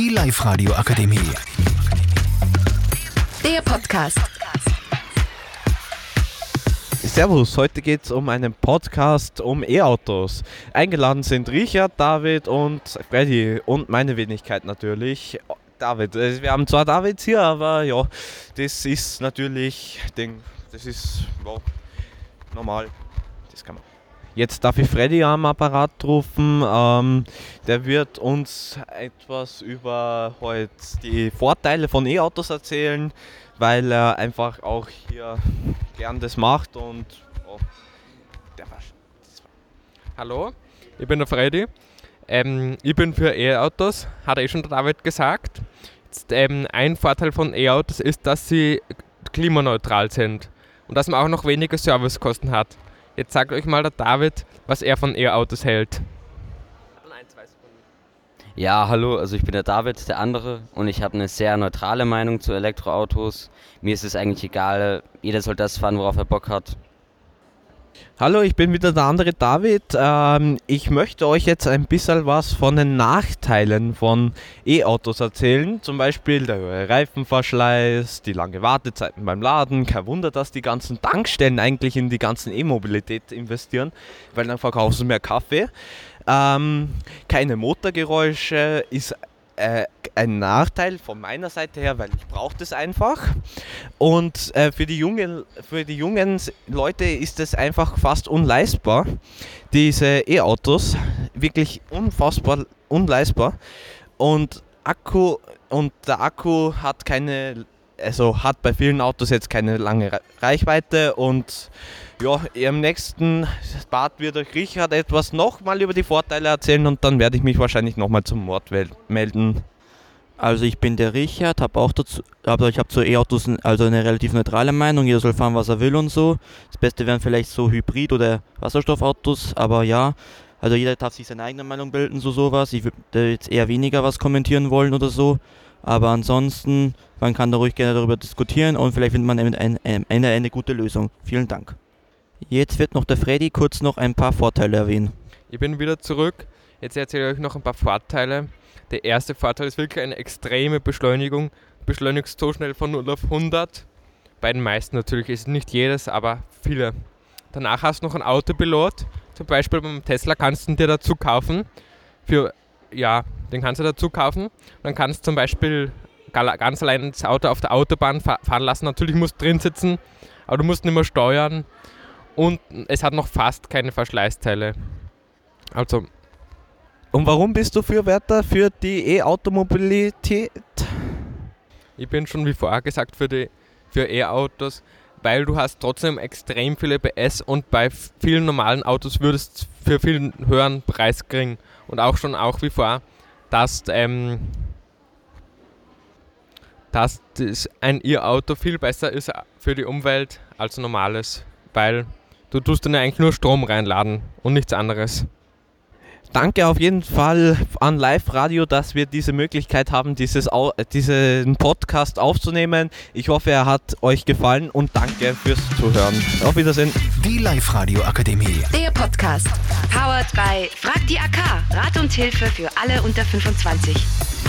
Die Live-Radio Akademie. Der Podcast. Servus, heute geht es um einen Podcast um E-Autos. Eingeladen sind Richard, David und Freddy und meine Wenigkeit natürlich. David. Also wir haben zwar Davids hier, aber ja, das ist natürlich, denk, das ist ja, normal. Das kann man. Jetzt darf ich Freddy am Apparat rufen. Ähm, der wird uns etwas über heute die Vorteile von E-Autos erzählen, weil er einfach auch hier gern das macht und oh, Hallo, ich bin der Freddy. Ähm, ich bin für E-Autos, hat eh schon der David gesagt. Jetzt, ähm, ein Vorteil von E-Autos ist, dass sie klimaneutral sind und dass man auch noch weniger Servicekosten hat. Jetzt sagt euch mal der David, was er von E-Autos hält. Ja, hallo, also ich bin der David, der andere, und ich habe eine sehr neutrale Meinung zu Elektroautos. Mir ist es eigentlich egal, jeder soll das fahren, worauf er Bock hat. Hallo, ich bin wieder der andere David. Ähm, ich möchte euch jetzt ein bisschen was von den Nachteilen von E-Autos erzählen. Zum Beispiel der höhere Reifenverschleiß, die lange Wartezeiten beim Laden. Kein Wunder, dass die ganzen Tankstellen eigentlich in die ganzen E-Mobilität investieren, weil dann verkaufen sie mehr Kaffee. Ähm, keine Motorgeräusche ist äh, ein Nachteil von meiner Seite her, weil ich brauche das einfach. Und äh, für, die jungen, für die jungen Leute ist es einfach fast unleistbar. Diese E-Autos, wirklich unfassbar unleistbar. Und Akku und der Akku hat keine, also hat bei vielen Autos jetzt keine lange Reichweite und ja, im nächsten Part wird euch Richard etwas nochmal über die Vorteile erzählen und dann werde ich mich wahrscheinlich nochmal zum Wort melden. Also ich bin der Richard, habe auch dazu, aber ich habe zu E-Autos also eine relativ neutrale Meinung. Jeder soll fahren, was er will und so. Das Beste wären vielleicht so Hybrid- oder Wasserstoffautos, aber ja, also jeder darf sich seine eigene Meinung bilden, so sowas. Ich würde jetzt eher weniger was kommentieren wollen oder so. Aber ansonsten, man kann da ruhig gerne darüber diskutieren und vielleicht findet man Ende eine, eine gute Lösung. Vielen Dank. Jetzt wird noch der Freddy kurz noch ein paar Vorteile erwähnen. Ich bin wieder zurück. Jetzt erzähle ich euch noch ein paar Vorteile. Der erste Vorteil ist wirklich eine extreme Beschleunigung. Beschleunigst so schnell von 0 auf 100. Bei den meisten natürlich ist nicht jedes, aber viele. Danach hast du noch einen Autopilot. Zum Beispiel beim Tesla kannst du ihn dir dazu kaufen. Für, ja, den kannst du dazu kaufen. Dann kannst du zum Beispiel ganz allein das Auto auf der Autobahn fahren lassen. Natürlich musst du drin sitzen, aber du musst nicht mehr steuern und es hat noch fast keine Verschleißteile. Also. Und warum bist du Fürwärter für die E-Automobilität? Ich bin schon wie vorher gesagt für die für E-Autos, weil du hast trotzdem extrem viele PS und bei vielen normalen Autos würdest du für viel höheren Preis kriegen. Und auch schon auch wie vor, dass, ähm, dass das ein E-Auto viel besser ist für die Umwelt als normales, weil Du tust dann eigentlich nur Strom reinladen und nichts anderes. Danke auf jeden Fall an Live Radio, dass wir diese Möglichkeit haben, dieses, diesen Podcast aufzunehmen. Ich hoffe, er hat euch gefallen und danke fürs Zuhören. Auf Wiedersehen. Die Live Radio Akademie. Der Podcast. Powered by Frag die AK. Rat und Hilfe für alle unter 25.